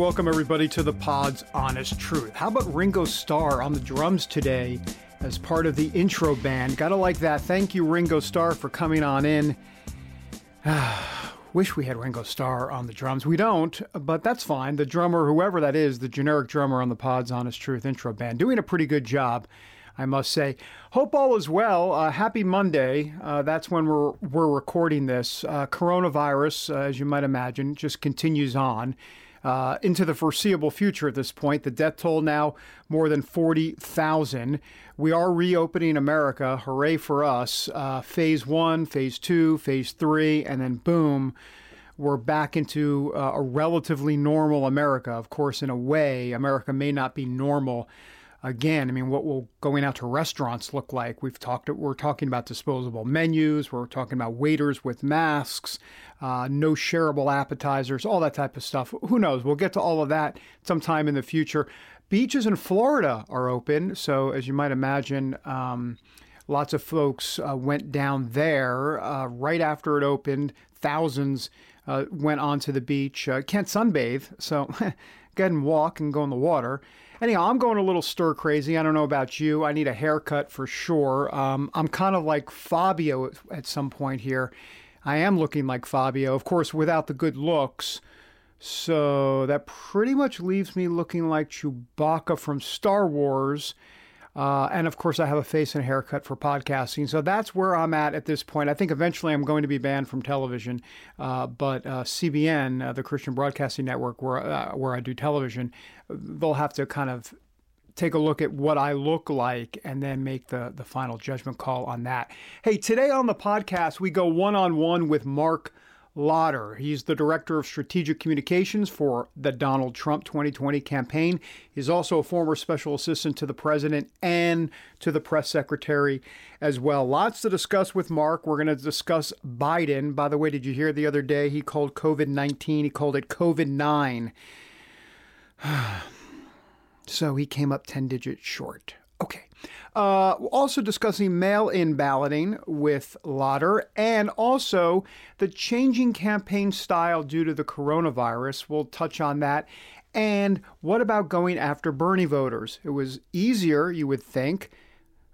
Welcome everybody to the Pod's Honest Truth. How about Ringo Starr on the drums today as part of the intro band? Gotta like that. Thank you, Ringo Starr, for coming on in. Wish we had Ringo Starr on the drums. We don't, but that's fine. The drummer, whoever that is, the generic drummer on the Pod's Honest Truth intro band, doing a pretty good job. I must say. Hope all is well. Uh, happy Monday. Uh, that's when we're we're recording this. Uh, coronavirus, uh, as you might imagine, just continues on uh, into the foreseeable future. At this point, the death toll now more than forty thousand. We are reopening America. Hooray for us! Uh, phase one, phase two, phase three, and then boom. We're back into a relatively normal America. Of course, in a way, America may not be normal again, I mean, what will going out to restaurants look like? We've talked. We're talking about disposable menus. We're talking about waiters with masks, uh, no shareable appetizers, all that type of stuff. Who knows? We'll get to all of that sometime in the future. Beaches in Florida are open, so as you might imagine. Um, lots of folks uh, went down there uh, right after it opened. Thousands uh, went onto the beach. Uh, can't sunbathe, so go ahead and walk and go in the water. Anyhow, I'm going a little stir crazy. I don't know about you. I need a haircut for sure. Um, I'm kind of like Fabio at, at some point here. I am looking like Fabio, of course, without the good looks. So that pretty much leaves me looking like Chewbacca from Star Wars. Uh, and of course, I have a face and haircut for podcasting. So that's where I'm at at this point. I think eventually I'm going to be banned from television. Uh, but uh, CBN, uh, the Christian Broadcasting Network, where, uh, where I do television, they'll have to kind of take a look at what I look like and then make the, the final judgment call on that. Hey, today on the podcast, we go one on one with Mark Lotter. He's the Director of Strategic Communications for the Donald Trump 2020 campaign. He's also a former special assistant to the president and to the press secretary as well. Lots to discuss with Mark. We're going to discuss Biden. By the way, did you hear the other day he called COVID 19, he called it COVID 9. so he came up 10 digits short. Okay. Uh, also discussing mail in balloting with Lotter and also the changing campaign style due to the coronavirus. We'll touch on that. And what about going after Bernie voters? It was easier, you would think,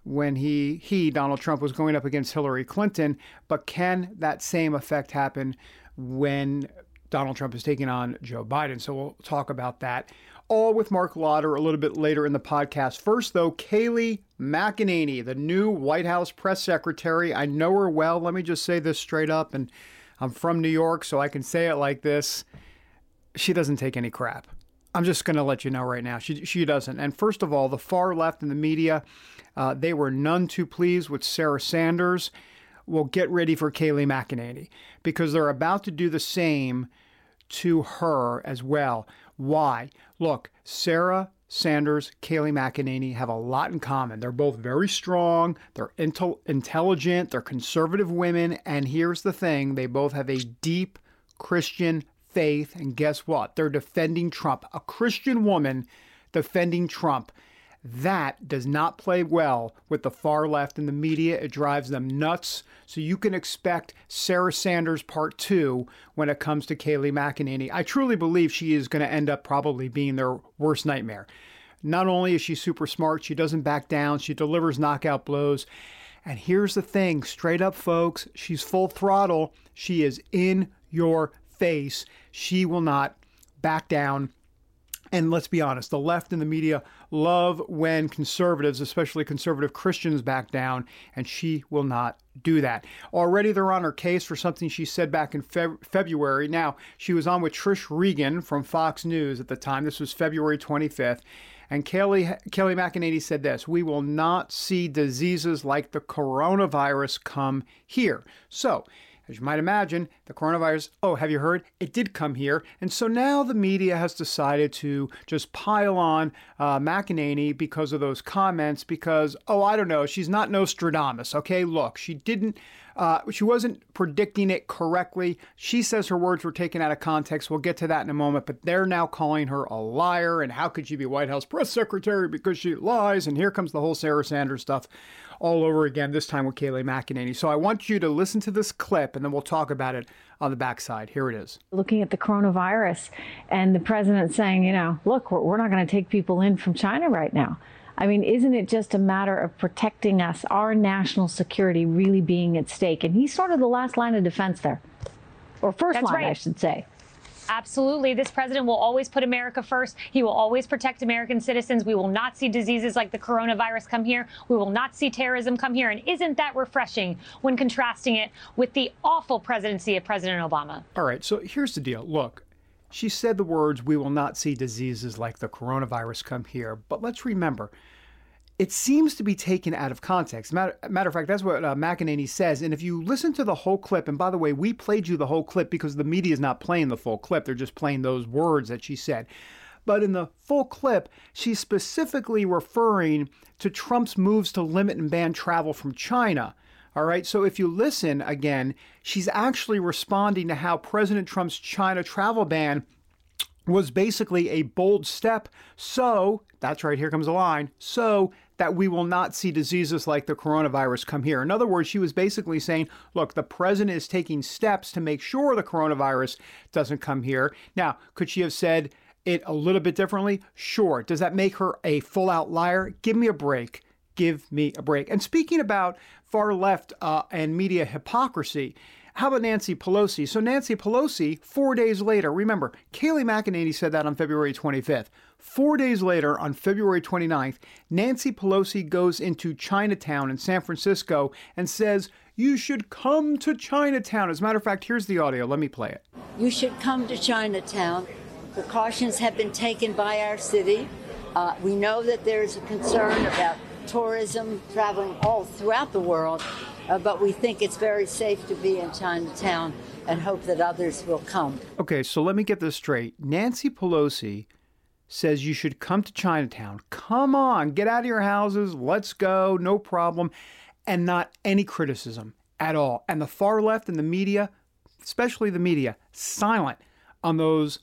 when he, he, Donald Trump, was going up against Hillary Clinton. But can that same effect happen when Donald Trump is taking on Joe Biden? So we'll talk about that all with Mark Lotter a little bit later in the podcast. First, though, Kayleigh McEnany, the new White House press secretary. I know her well. Let me just say this straight up, and I'm from New York, so I can say it like this. She doesn't take any crap. I'm just going to let you know right now. She, she doesn't. And first of all, the far left in the media, uh, they were none too pleased with Sarah Sanders. Well, get ready for Kayleigh McEnany because they're about to do the same to her as well. Why? Look, Sarah Sanders, Kayleigh McEnany have a lot in common. They're both very strong, they're intel- intelligent, they're conservative women, and here's the thing they both have a deep Christian faith. And guess what? They're defending Trump. A Christian woman defending Trump. That does not play well with the far left in the media. It drives them nuts. So you can expect Sarah Sanders part two when it comes to Kayleigh McEnany. I truly believe she is going to end up probably being their worst nightmare. Not only is she super smart, she doesn't back down, she delivers knockout blows. And here's the thing straight up, folks, she's full throttle. She is in your face. She will not back down. And let's be honest, the left and the media love when conservatives, especially conservative Christians, back down, and she will not do that. Already they're on her case for something she said back in Feb- February. Now, she was on with Trish Regan from Fox News at the time. This was February 25th. And Kelly, Kelly McEnany said this We will not see diseases like the coronavirus come here. So, as you might imagine, the coronavirus, oh, have you heard? It did come here. And so now the media has decided to just pile on uh, McEnany because of those comments, because, oh, I don't know, she's not Nostradamus, okay? Look, she didn't. Uh, she wasn't predicting it correctly. She says her words were taken out of context. We'll get to that in a moment, but they're now calling her a liar. And how could she be White House press secretary because she lies? And here comes the whole Sarah Sanders stuff all over again, this time with Kayleigh McEnany. So I want you to listen to this clip and then we'll talk about it on the backside. Here it is. Looking at the coronavirus and the president saying, you know, look, we're, we're not going to take people in from China right now. I mean, isn't it just a matter of protecting us, our national security really being at stake? And he's sort of the last line of defense there, or first That's line, right. I should say. Absolutely. This president will always put America first. He will always protect American citizens. We will not see diseases like the coronavirus come here. We will not see terrorism come here. And isn't that refreshing when contrasting it with the awful presidency of President Obama? All right. So here's the deal. Look, she said the words, we will not see diseases like the coronavirus come here. But let's remember, it seems to be taken out of context. Matter, matter of fact, that's what uh, McEnany says. And if you listen to the whole clip, and by the way, we played you the whole clip because the media is not playing the full clip, they're just playing those words that she said. But in the full clip, she's specifically referring to Trump's moves to limit and ban travel from China. All right, so if you listen again, she's actually responding to how President Trump's China travel ban was basically a bold step. So, that's right, here comes the line. So that we will not see diseases like the coronavirus come here. In other words, she was basically saying, look, the president is taking steps to make sure the coronavirus doesn't come here. Now, could she have said it a little bit differently? Sure. Does that make her a full out liar? Give me a break. Give me a break. And speaking about far left uh, and media hypocrisy, how about Nancy Pelosi? So, Nancy Pelosi, four days later, remember, Kayleigh McEnany said that on February 25th. Four days later, on February 29th, Nancy Pelosi goes into Chinatown in San Francisco and says, You should come to Chinatown. As a matter of fact, here's the audio. Let me play it. You should come to Chinatown. Precautions have been taken by our city. Uh, we know that there is a concern about tourism traveling all throughout the world, uh, but we think it's very safe to be in Chinatown and hope that others will come. Okay, so let me get this straight. Nancy Pelosi says you should come to Chinatown. Come on, get out of your houses. Let's go. No problem. And not any criticism at all. And the far left and the media, especially the media, silent on those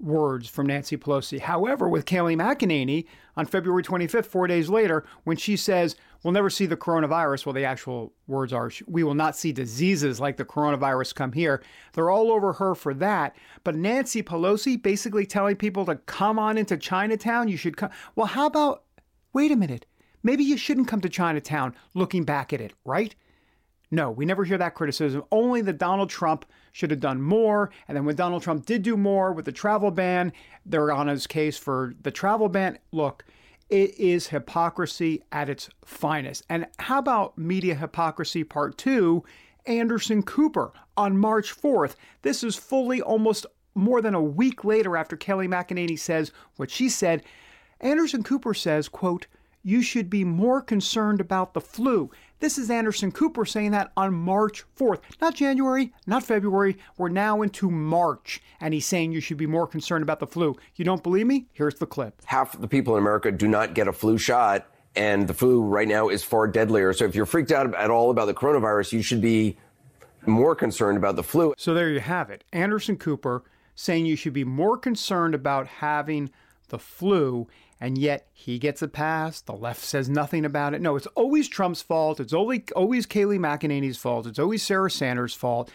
words from Nancy Pelosi. However, with Kayleigh McEnany on February 25th, four days later, when she says, We'll never see the coronavirus, well, the actual words are, We will not see diseases like the coronavirus come here. They're all over her for that. But Nancy Pelosi basically telling people to come on into Chinatown, you should come. Well, how about, wait a minute, maybe you shouldn't come to Chinatown looking back at it, right? No, we never hear that criticism. Only that Donald Trump should have done more. And then when Donald Trump did do more with the travel ban, they're on his case for the travel ban. Look, it is hypocrisy at its finest. And how about media hypocrisy part two? Anderson Cooper on March 4th. This is fully almost more than a week later after Kelly McEnany says what she said. Anderson Cooper says, quote, you should be more concerned about the flu. This is Anderson Cooper saying that on March 4th, not January, not February. We're now into March, and he's saying you should be more concerned about the flu. You don't believe me? Here's the clip. Half the people in America do not get a flu shot, and the flu right now is far deadlier. So if you're freaked out at all about the coronavirus, you should be more concerned about the flu. So there you have it. Anderson Cooper saying you should be more concerned about having the flu and yet he gets a pass. The left says nothing about it. No, it's always Trump's fault. It's always, always Kayleigh McEnany's fault. It's always Sarah Sanders' fault.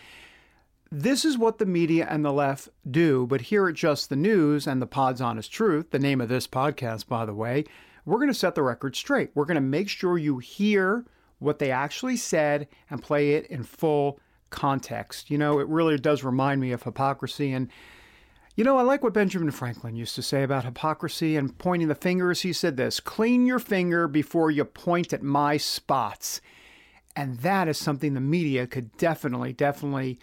This is what the media and the left do, but here at Just the News and the Pod's Honest Truth, the name of this podcast, by the way, we're going to set the record straight. We're going to make sure you hear what they actually said and play it in full context. You know, it really does remind me of hypocrisy and you know, I like what Benjamin Franklin used to say about hypocrisy and pointing the fingers. He said this clean your finger before you point at my spots. And that is something the media could definitely, definitely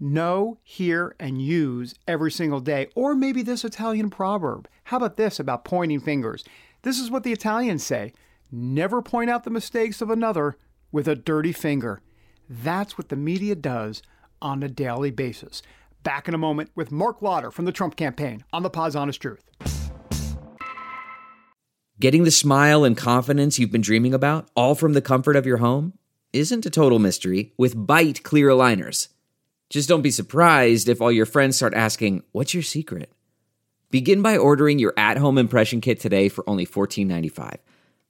know, hear, and use every single day. Or maybe this Italian proverb. How about this about pointing fingers? This is what the Italians say never point out the mistakes of another with a dirty finger. That's what the media does on a daily basis. Back in a moment with Mark Lotter from the Trump campaign on the Pod's Honest Truth. Getting the smile and confidence you've been dreaming about, all from the comfort of your home, isn't a total mystery with Byte clear aligners. Just don't be surprised if all your friends start asking, What's your secret? Begin by ordering your at home impression kit today for only $14.95.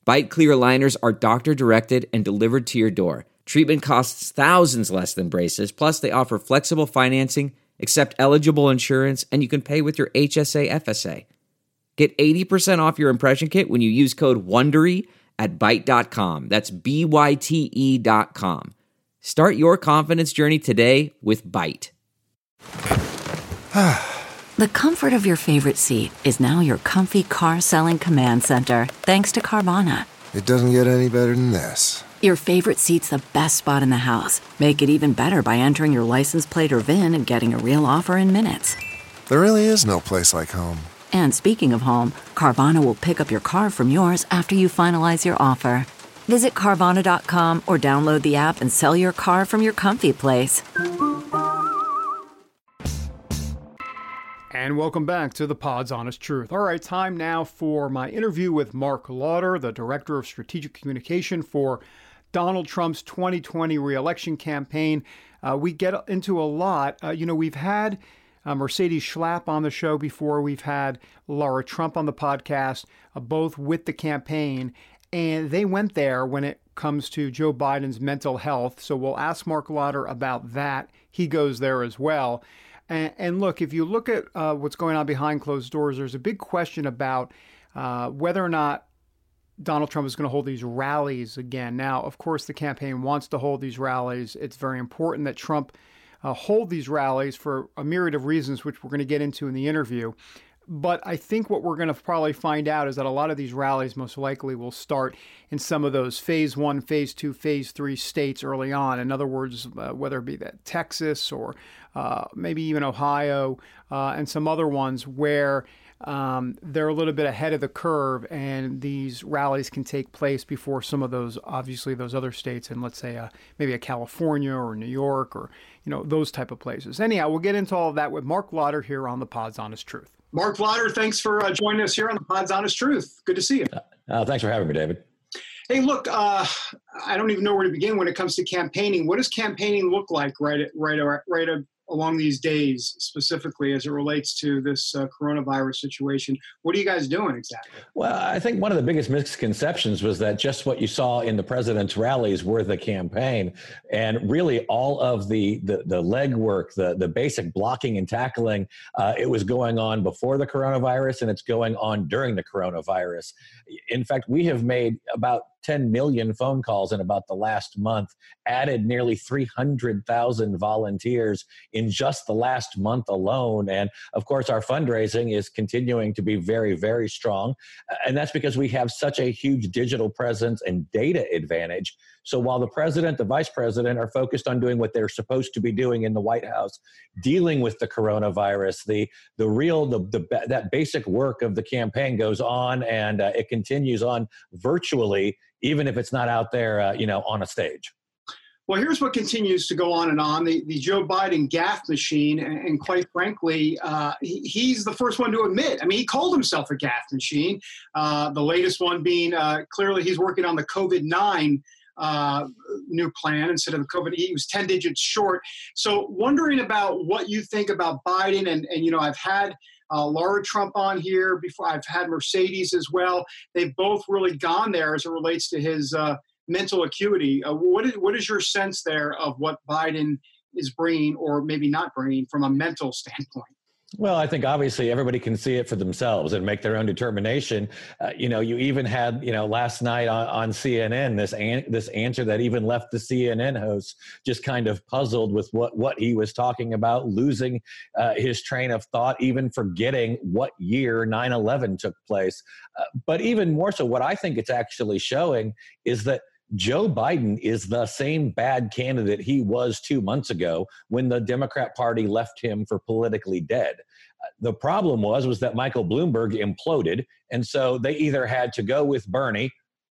Byte clear aligners are doctor directed and delivered to your door. Treatment costs thousands less than braces, plus, they offer flexible financing, accept eligible insurance, and you can pay with your HSA FSA. Get 80% off your impression kit when you use code WONDERY at Byte.com. That's B-Y-T-E dot com. Start your confidence journey today with Byte. the comfort of your favorite seat is now your comfy car selling command center thanks to Carvana. It doesn't get any better than this. Your favorite seat's the best spot in the house. Make it even better by entering your license plate or VIN and getting a real offer in minutes. There really is no place like home. And speaking of home, Carvana will pick up your car from yours after you finalize your offer. Visit Carvana.com or download the app and sell your car from your comfy place. And welcome back to the Pod's Honest Truth. All right, time now for my interview with Mark Lotter, the Director of Strategic Communication for Donald Trump's 2020 reelection campaign. Uh, we get into a lot. Uh, you know, we've had uh, Mercedes Schlapp on the show before. We've had Laura Trump on the podcast, uh, both with the campaign. And they went there when it comes to Joe Biden's mental health. So we'll ask Mark Lotter about that. He goes there as well. And, and look, if you look at uh, what's going on behind closed doors, there's a big question about uh, whether or not Donald Trump is going to hold these rallies again. Now, of course, the campaign wants to hold these rallies. It's very important that Trump uh, hold these rallies for a myriad of reasons, which we're going to get into in the interview. But I think what we're going to probably find out is that a lot of these rallies most likely will start in some of those phase one, phase two, phase three states early on. In other words, uh, whether it be that Texas or uh, maybe even Ohio uh, and some other ones where um, they're a little bit ahead of the curve, and these rallies can take place before some of those, obviously, those other states, and let's say uh, maybe a California or New York or you know those type of places. Anyhow, we'll get into all of that with Mark Lotter here on the Pod's Honest Truth. Mark Lotter, thanks for uh, joining us here on the Pod's Honest Truth. Good to see you. Uh, thanks for having me, David. Hey, look, uh, I don't even know where to begin when it comes to campaigning. What does campaigning look like right right right along these days, specifically as it relates to this uh, coronavirus situation. What are you guys doing exactly? Well, I think one of the biggest misconceptions was that just what you saw in the president's rallies were the campaign, and really all of the the, the legwork, the the basic blocking and tackling, uh, it was going on before the coronavirus, and it's going on during the coronavirus. In fact, we have made about 10 million phone calls in about the last month, added nearly 300,000 volunteers in just the last month alone. And of course, our fundraising is continuing to be very, very strong. And that's because we have such a huge digital presence and data advantage. So while the president, the vice president are focused on doing what they're supposed to be doing in the White House, dealing with the coronavirus, the the real the, the that basic work of the campaign goes on and uh, it continues on virtually, even if it's not out there, uh, you know, on a stage. Well, here's what continues to go on and on the, the Joe Biden gaffe machine. And, and quite frankly, uh, he, he's the first one to admit. I mean, he called himself a gaffe machine. Uh, the latest one being uh, clearly he's working on the COVID 9 uh, new plan instead of the COVID. He was 10 digits short. So, wondering about what you think about Biden. And, and you know, I've had uh, Laura Trump on here before, I've had Mercedes as well. They've both really gone there as it relates to his uh, mental acuity. Uh, what, is, what is your sense there of what Biden is bringing or maybe not bringing from a mental standpoint? Well, I think obviously everybody can see it for themselves and make their own determination. Uh, you know, you even had you know last night on, on CNN this an- this answer that even left the CNN host just kind of puzzled with what what he was talking about, losing uh, his train of thought, even forgetting what year 9/11 took place. Uh, but even more so, what I think it's actually showing is that Joe Biden is the same bad candidate he was two months ago when the Democrat Party left him for politically dead. Uh, the problem was was that Michael Bloomberg imploded, and so they either had to go with Bernie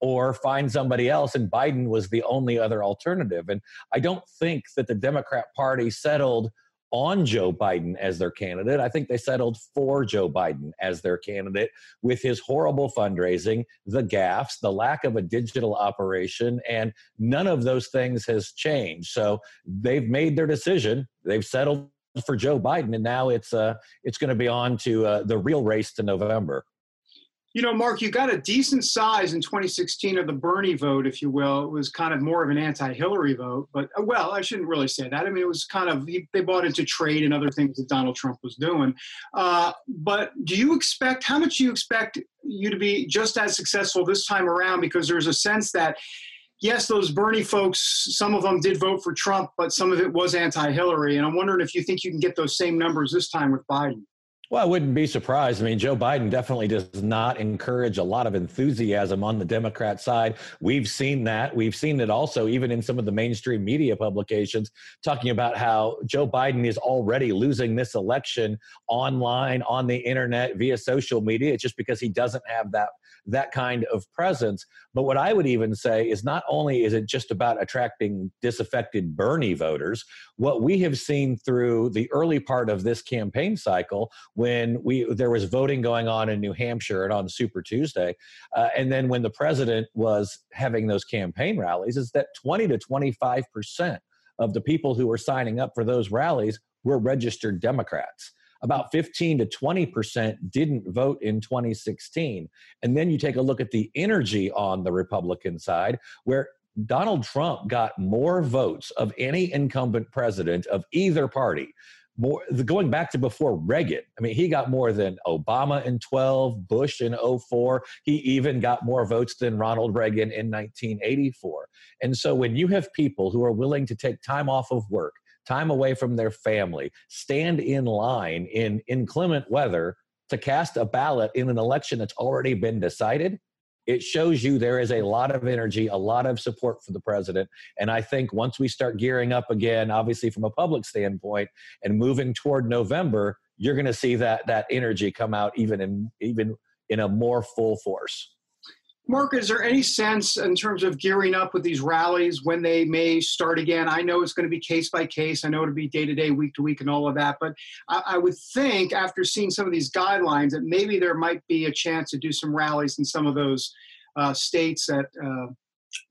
or find somebody else, and Biden was the only other alternative. And I don't think that the Democrat Party settled on Joe Biden as their candidate. I think they settled for Joe Biden as their candidate with his horrible fundraising, the gaffes, the lack of a digital operation, and none of those things has changed. So they've made their decision. They've settled for Joe Biden, and now it's uh, it's going to be on to uh, the real race to November. You know, Mark, you got a decent size in 2016 of the Bernie vote, if you will. It was kind of more of an anti-Hillary vote, but uh, well, I shouldn't really say that. I mean, it was kind of they bought into trade and other things that Donald Trump was doing. Uh, but do you expect? How much do you expect you to be just as successful this time around? Because there's a sense that yes, those Bernie folks, some of them did vote for Trump, but some of it was anti-Hillary, and I'm wondering if you think you can get those same numbers this time with Biden. Well, I wouldn't be surprised. I mean, Joe Biden definitely does not encourage a lot of enthusiasm on the Democrat side. We've seen that. We've seen it also even in some of the mainstream media publications talking about how Joe Biden is already losing this election online, on the internet, via social media. It's just because he doesn't have that that kind of presence. But what I would even say is not only is it just about attracting disaffected Bernie voters, what we have seen through the early part of this campaign cycle when we there was voting going on in New Hampshire and on Super Tuesday, uh, and then when the president was having those campaign rallies, is that 20 to 25 percent of the people who were signing up for those rallies were registered Democrats about 15 to 20% didn't vote in 2016. And then you take a look at the energy on the Republican side, where Donald Trump got more votes of any incumbent president of either party. More going back to before Reagan. I mean, he got more than Obama in 12, Bush in 04. He even got more votes than Ronald Reagan in 1984. And so when you have people who are willing to take time off of work, time away from their family, stand in line in inclement weather to cast a ballot in an election that's already been decided, it shows you there is a lot of energy, a lot of support for the president. And I think once we start gearing up again, obviously from a public standpoint, and moving toward November, you're going to see that that energy come out even in even in a more full force. Mark, is there any sense in terms of gearing up with these rallies when they may start again? I know it's going to be case by case. I know it'll be day to day, week to week, and all of that. But I, I, would think after seeing some of these guidelines that maybe there might be a chance to do some rallies in some of those uh, states that uh,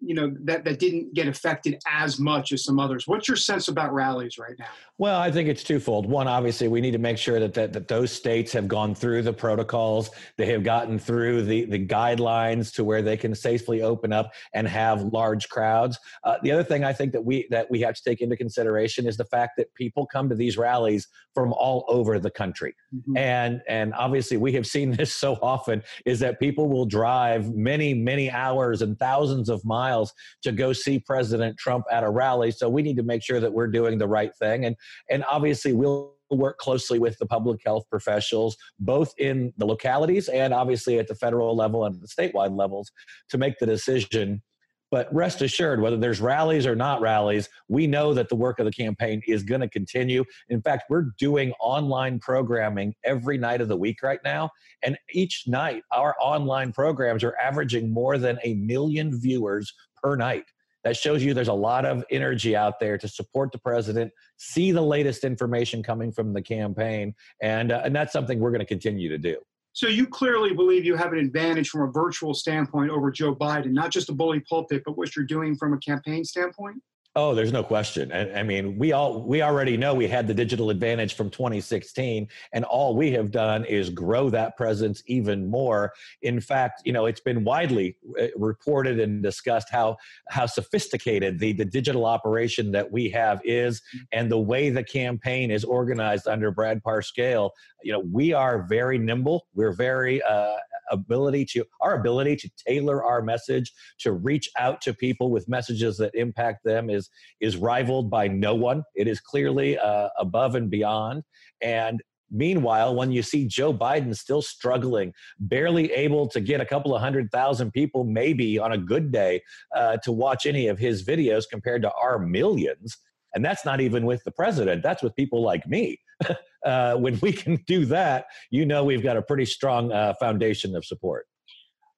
you know that that didn't get affected as much as some others. What's your sense about rallies right now? Well, I think it's twofold. One, obviously, we need to make sure that, that that those states have gone through the protocols, they have gotten through the the guidelines to where they can safely open up and have large crowds. Uh, the other thing I think that we that we have to take into consideration is the fact that people come to these rallies from all over the country, mm-hmm. and and obviously we have seen this so often is that people will drive many many hours and thousands of miles miles to go see President Trump at a rally. So we need to make sure that we're doing the right thing. And, and obviously, we'll work closely with the public health professionals, both in the localities and obviously at the federal level and the statewide levels, to make the decision but rest assured, whether there's rallies or not rallies, we know that the work of the campaign is going to continue. In fact, we're doing online programming every night of the week right now. And each night, our online programs are averaging more than a million viewers per night. That shows you there's a lot of energy out there to support the president, see the latest information coming from the campaign, and, uh, and that's something we're going to continue to do. So you clearly believe you have an advantage from a virtual standpoint over Joe Biden, not just a bully pulpit, but what you're doing from a campaign standpoint? Oh, there's no question. I, I, mean, we all we already know we had the digital advantage from 2016, and all we have done is grow that presence even more. In fact, you know, it's been widely uh, reported and discussed how how sophisticated the the digital operation that we have is, and the way the campaign is organized under Brad Parscale. You know, we are very nimble. We're very uh, ability to our ability to tailor our message to reach out to people with messages that impact them is is rivaled by no one. It is clearly uh, above and beyond, and Meanwhile, when you see Joe Biden still struggling, barely able to get a couple of hundred thousand people, maybe on a good day, uh, to watch any of his videos compared to our millions, and that's not even with the president, that's with people like me. uh, when we can do that, you know we've got a pretty strong uh, foundation of support.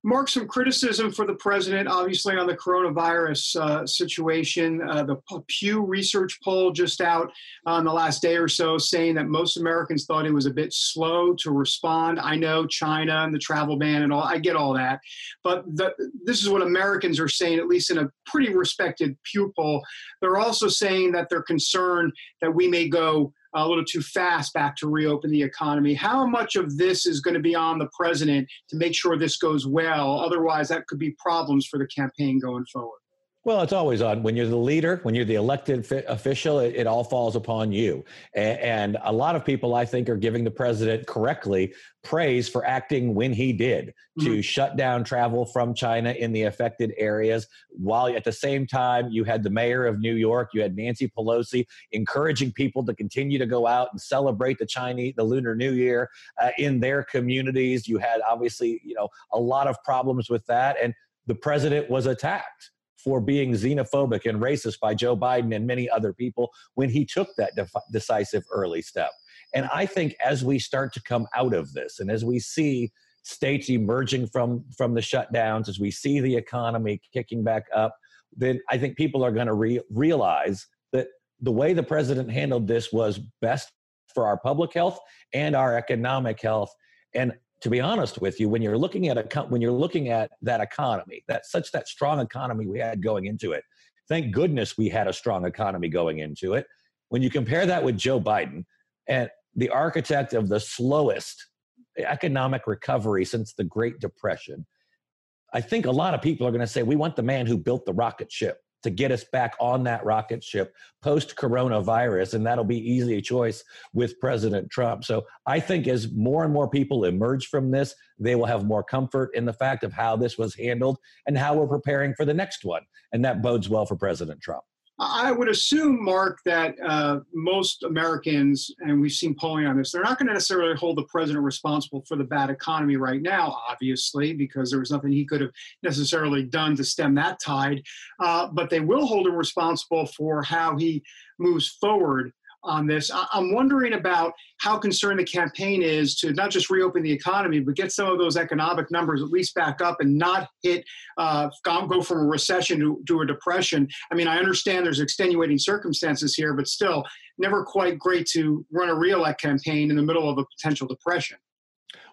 Mark, some criticism for the president, obviously, on the coronavirus uh, situation. Uh, the Pew Research poll just out on the last day or so saying that most Americans thought it was a bit slow to respond. I know China and the travel ban and all, I get all that. But the, this is what Americans are saying, at least in a pretty respected Pew poll. They're also saying that they're concerned that we may go a little too fast back to reopen the economy. How much of this is going to be on the president to make sure this goes well? Otherwise, that could be problems for the campaign going forward. Well, it's always on. When you're the leader, when you're the elected official, it, it all falls upon you. And, and, a lot of people, I think, are giving the president correctly praise for acting when he did mm-hmm. to shut down travel from China in the affected areas, while at the same time, you had the mayor of New York, you had Nancy Pelosi encouraging people to continue to go out and celebrate the Chinese, the Lunar New Year uh, in their communities. You had obviously, you know, a lot of problems with that. And the president was attacked for being xenophobic and racist by Joe Biden and many other people when he took that def- decisive early step. And I think as we start to come out of this and as we see states emerging from from the shutdowns as we see the economy kicking back up then i think people are going to re- realize that the way the president handled this was best for our public health and our economic health and to be honest with you, when you're looking at a when you're looking at that economy, that such that strong economy we had going into it, thank goodness we had a strong economy going into it. When you compare that with Joe Biden and the architect of the slowest economic recovery since the Great Depression, I think a lot of people are going to say we want the man who built the rocket ship to get us back on that rocket ship post coronavirus. And that'll be easy choice with President Trump. So I think as more and more people emerge from this, they will have more comfort in the fact of how this was handled and how we're preparing for the next one. And that bodes well for President Trump. I would assume, Mark, that uh, most Americans, and we've seen polling on this, they're not going to necessarily hold the president responsible for the bad economy right now, obviously, because there was nothing he could have necessarily done to stem that tide. Uh, but they will hold him responsible for how he moves forward on this. I'm wondering about how concerned the campaign is to not just reopen the economy, but get some of those economic numbers at least back up and not hit, uh, go from a recession to, to a depression. I mean, I understand there's extenuating circumstances here, but still, never quite great to run a reelect campaign in the middle of a potential depression.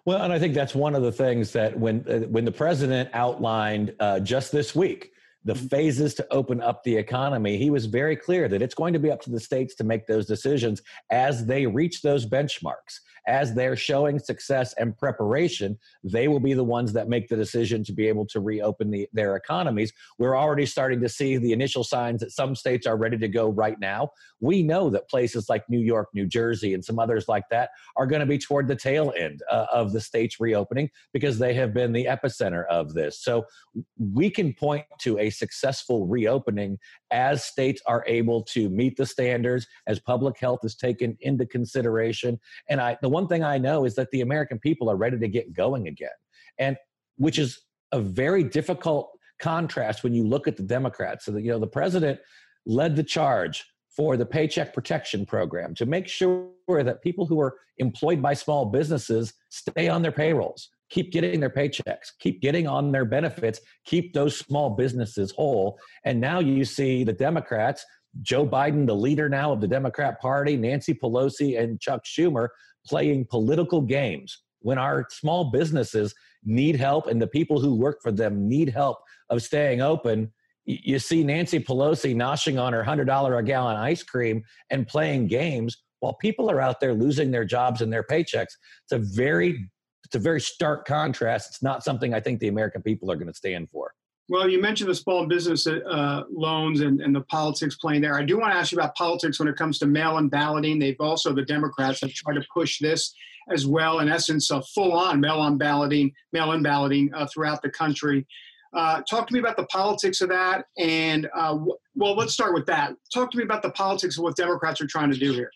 Well, and I think that's one of the things that when uh, when the president outlined uh, just this week the mm-hmm. phases to open up the economy, he was very clear that it's going to be up to the states to make those decisions as they reach those benchmarks as they're showing success and preparation, they will be the ones that make the decision to be able to reopen the, their economies. We're already starting to see the initial signs that some states are ready to go right now. We know that places like New York, New Jersey, and some others like that are going to be toward the tail end uh, of the states reopening because they have been the epicenter of this. So we can point to a successful reopening as states are able to meet the standards, as public health is taken into consideration. And I, the one thing I know is that the American people are ready to get going again, and which is a very difficult contrast when you look at the Democrats. So that you know the president led the charge for the Paycheck Protection Program to make sure that people who are employed by small businesses stay on their payrolls, keep getting their paychecks, keep getting on their benefits, keep those small businesses whole. And now you see the Democrats, Joe Biden, the leader now of the Democrat Party, Nancy Pelosi, and Chuck Schumer playing political games when our small businesses need help and the people who work for them need help of staying open you see Nancy Pelosi noshing on her $100 a gallon ice cream and playing games while people are out there losing their jobs and their paychecks. It's a very it's a very stark contrast. It's not something I think the American people are going to stand for. Well, you mentioned the small business uh, loans and, and the politics playing there. I do want to ask you about politics when it comes to mail-in balloting. They've also the Democrats have tried to push this as well. In essence, a full-on mail in balloting, mail-in balloting uh, throughout the country. Uh, talk to me about the politics of that. And uh, w- well, let's start with that. Talk to me about the politics of what Democrats are trying to do here.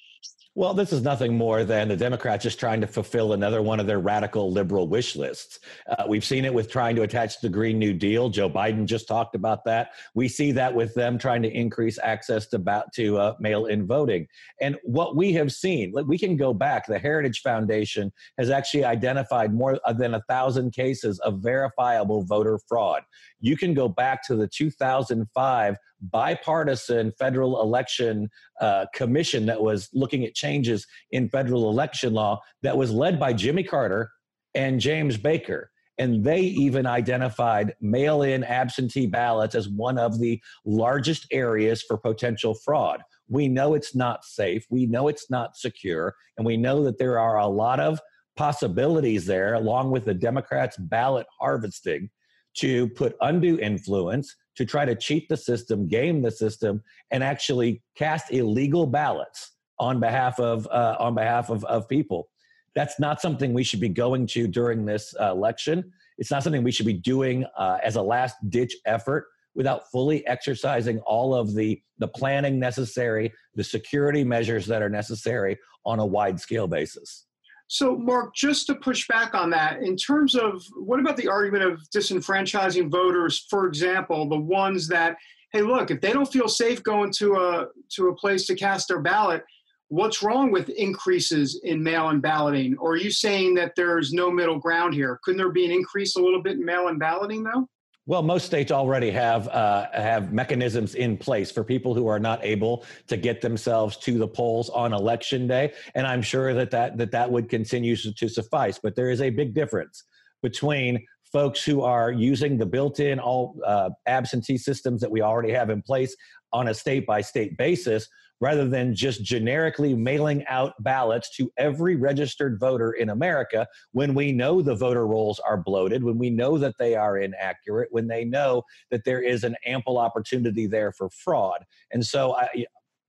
Well, this is nothing more than the Democrats just trying to fulfill another one of their radical liberal wish lists. Uh, we've seen it with trying to attach the Green New Deal. Joe Biden just talked about that. We see that with them trying to increase access to, to uh, mail-in voting. And what we have seen, we can go back. The Heritage Foundation has actually identified more than a thousand cases of verifiable voter fraud. You can go back to the 2005 bipartisan federal election uh, commission that was looking at changes in federal election law that was led by Jimmy Carter and James Baker. And they even identified mail in absentee ballots as one of the largest areas for potential fraud. We know it's not safe. We know it's not secure. And we know that there are a lot of possibilities there, along with the Democrats' ballot harvesting, to put undue influence, to try to cheat the system, game the system, and actually cast illegal ballots on behalf of uh, on behalf of, of people. That's not something we should be going to during this uh, election. It's not something we should be doing uh, as a last ditch effort without fully exercising all of the the planning necessary, the security measures that are necessary on a wide scale basis. So, Mark, just to push back on that, in terms of what about the argument of disenfranchising voters, for example, the ones that, hey, look, if they don't feel safe going to a to a place to cast their ballot, what's wrong with increases in mail-in balloting? Or are you saying that there's no middle ground here? Couldn't there be an increase a little bit in mail-in balloting, though? Well, most states already have uh, have mechanisms in place for people who are not able to get themselves to the polls on election day, and I'm sure that that that, that would continue to suffice. But there is a big difference between folks who are using the built-in all uh, absentee systems that we already have in place on a state by state basis rather than just generically mailing out ballots to every registered voter in America when we know the voter rolls are bloated, when we know that they are inaccurate, when they know that there is an ample opportunity there for fraud. And so I,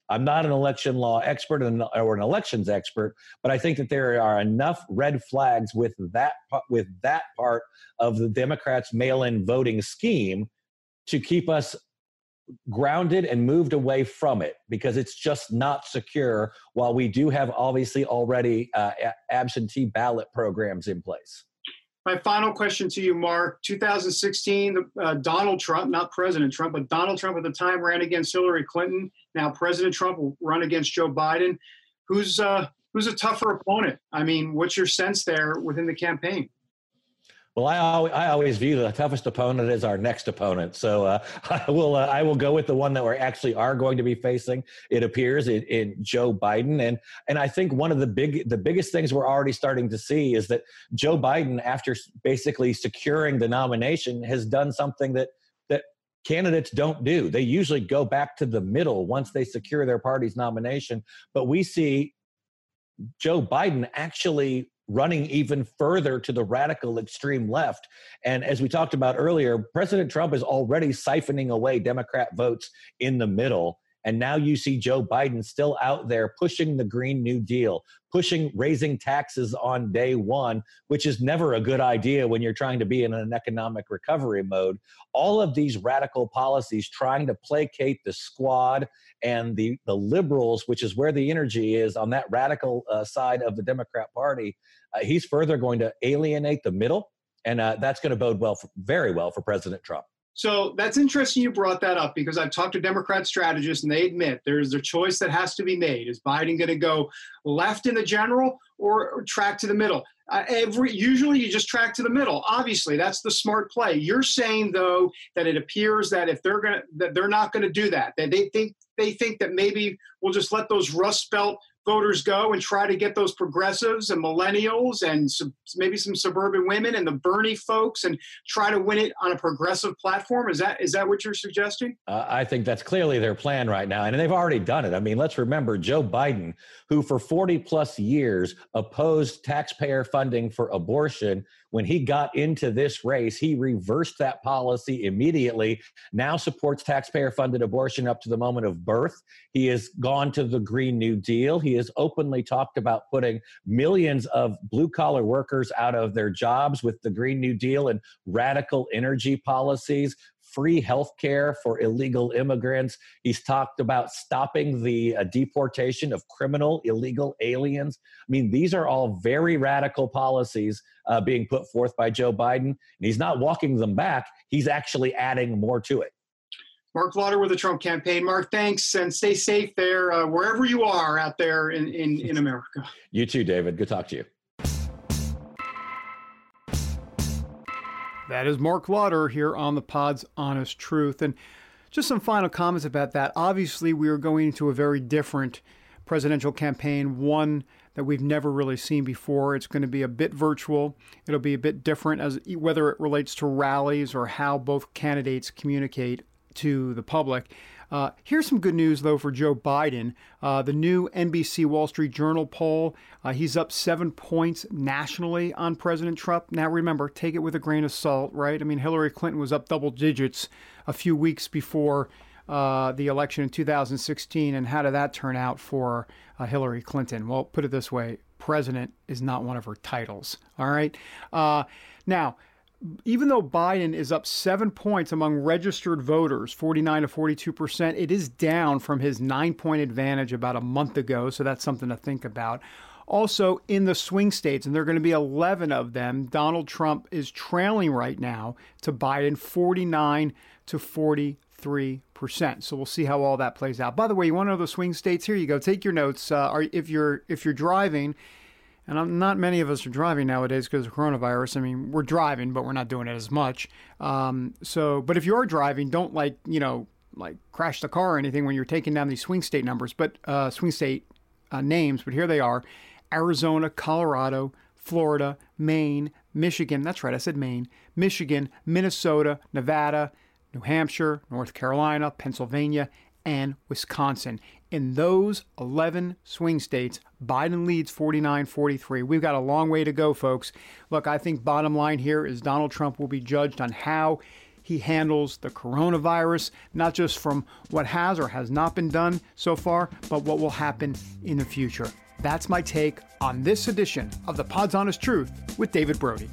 I'm not an election law expert or an elections expert, but I think that there are enough red flags with that with that part of the Democrats' mail-in voting scheme to keep us grounded and moved away from it because it's just not secure while we do have obviously already uh, absentee ballot programs in place. My final question to you mark. 2016 uh, donald trump not president trump but donald trump at the time ran against hillary clinton. Now president trump will run against joe biden. Who's uh, who's a tougher opponent? I mean what's your sense there within the campaign well, I, I always view the toughest opponent as our next opponent. So uh, I will uh, I will go with the one that we actually are going to be facing. It appears in, in, Joe Biden, and and I think one of the big the biggest things we're already starting to see is that Joe Biden, after basically securing the nomination, has done something that that candidates don't do. They usually go back to the middle once they secure their party's nomination, but we see Joe Biden actually running even further to the radical extreme left. And as we talked about earlier, President Trump is already siphoning away Democrat votes in the middle. And now you see Joe Biden still out there pushing the Green New Deal, pushing raising taxes on day one, which is never a good idea when you're trying to be in an economic recovery mode. All of these radical policies trying to placate the squad and the, the liberals, which is where the energy is on that radical uh, side of the Democrat Party, uh, he's further going to alienate the middle. And uh, that's going to bode well, for, very well for President Trump. So that's interesting you brought that up because I've talked to Democrat strategists and they admit there's a choice that has to be made. Is Biden going to go left in the general or, track to the middle? Uh, every usually you just track to the middle. Obviously, that's the smart play. You're saying though that it appears that if they're gonna that they're not going to do that, that they think they think that maybe we'll just let those Rust Belt voters go and try to get those progressives and millennials and maybe some suburban women and the Bernie folks and try to win it on a progressive platform? Is that is that what you're suggesting? Uh, I think that's clearly their plan right now, and they've already done it. I mean, let's remember Joe Biden, who for 40 plus years opposed taxpayer funding for abortion. When he got into this race, he reversed that policy immediately. Now supports taxpayer funded abortion up to the moment of birth. He has gone to the Green New Deal. He has openly talked about putting millions of blue collar workers out of their jobs with the Green New Deal and radical energy policies free health care for illegal immigrants. He's talked about stopping the uh, deportation of criminal illegal aliens. I mean, these are all very radical policies uh, being put forth by Joe Biden, and he's not walking them back. He's actually adding more to it. Mark Lotter with the Trump campaign. Mark, thanks, and stay safe there, uh, wherever you are out there in, in, in America. You too, David. Good talk to you. That is Mark Lotter here on the Pod's Honest Truth. And just some final comments about that. Obviously, we are going into a very different presidential campaign, one that we've never really seen before. It's going to be a bit virtual. It'll be a bit different as whether it relates to rallies or how both candidates communicate to the public. Uh, here's some good news, though, for Joe Biden. Uh, the new NBC Wall Street Journal poll, uh, he's up seven points nationally on President Trump. Now, remember, take it with a grain of salt, right? I mean, Hillary Clinton was up double digits a few weeks before uh, the election in 2016. And how did that turn out for uh, Hillary Clinton? Well, put it this way president is not one of her titles, all right? Uh, now, even though Biden is up seven points among registered voters, 49 to 42 percent, it is down from his nine point advantage about a month ago. So that's something to think about. Also, in the swing states, and there are going to be 11 of them, Donald Trump is trailing right now to Biden 49 to 43 percent. So we'll see how all that plays out. By the way, you want to know the swing states? Here you go. Take your notes. Uh, if you're if you're driving and not many of us are driving nowadays because of coronavirus. I mean, we're driving, but we're not doing it as much. Um, so, but if you are driving, don't like you know like crash the car or anything when you're taking down these swing state numbers, but uh, swing state uh, names. But here they are: Arizona, Colorado, Florida, Maine, Michigan. That's right, I said Maine, Michigan, Minnesota, Nevada, New Hampshire, North Carolina, Pennsylvania, and Wisconsin. In those 11 swing states, Biden leads 49 43. We've got a long way to go, folks. Look, I think bottom line here is Donald Trump will be judged on how he handles the coronavirus, not just from what has or has not been done so far, but what will happen in the future. That's my take on this edition of the Pod's Honest Truth with David Brody.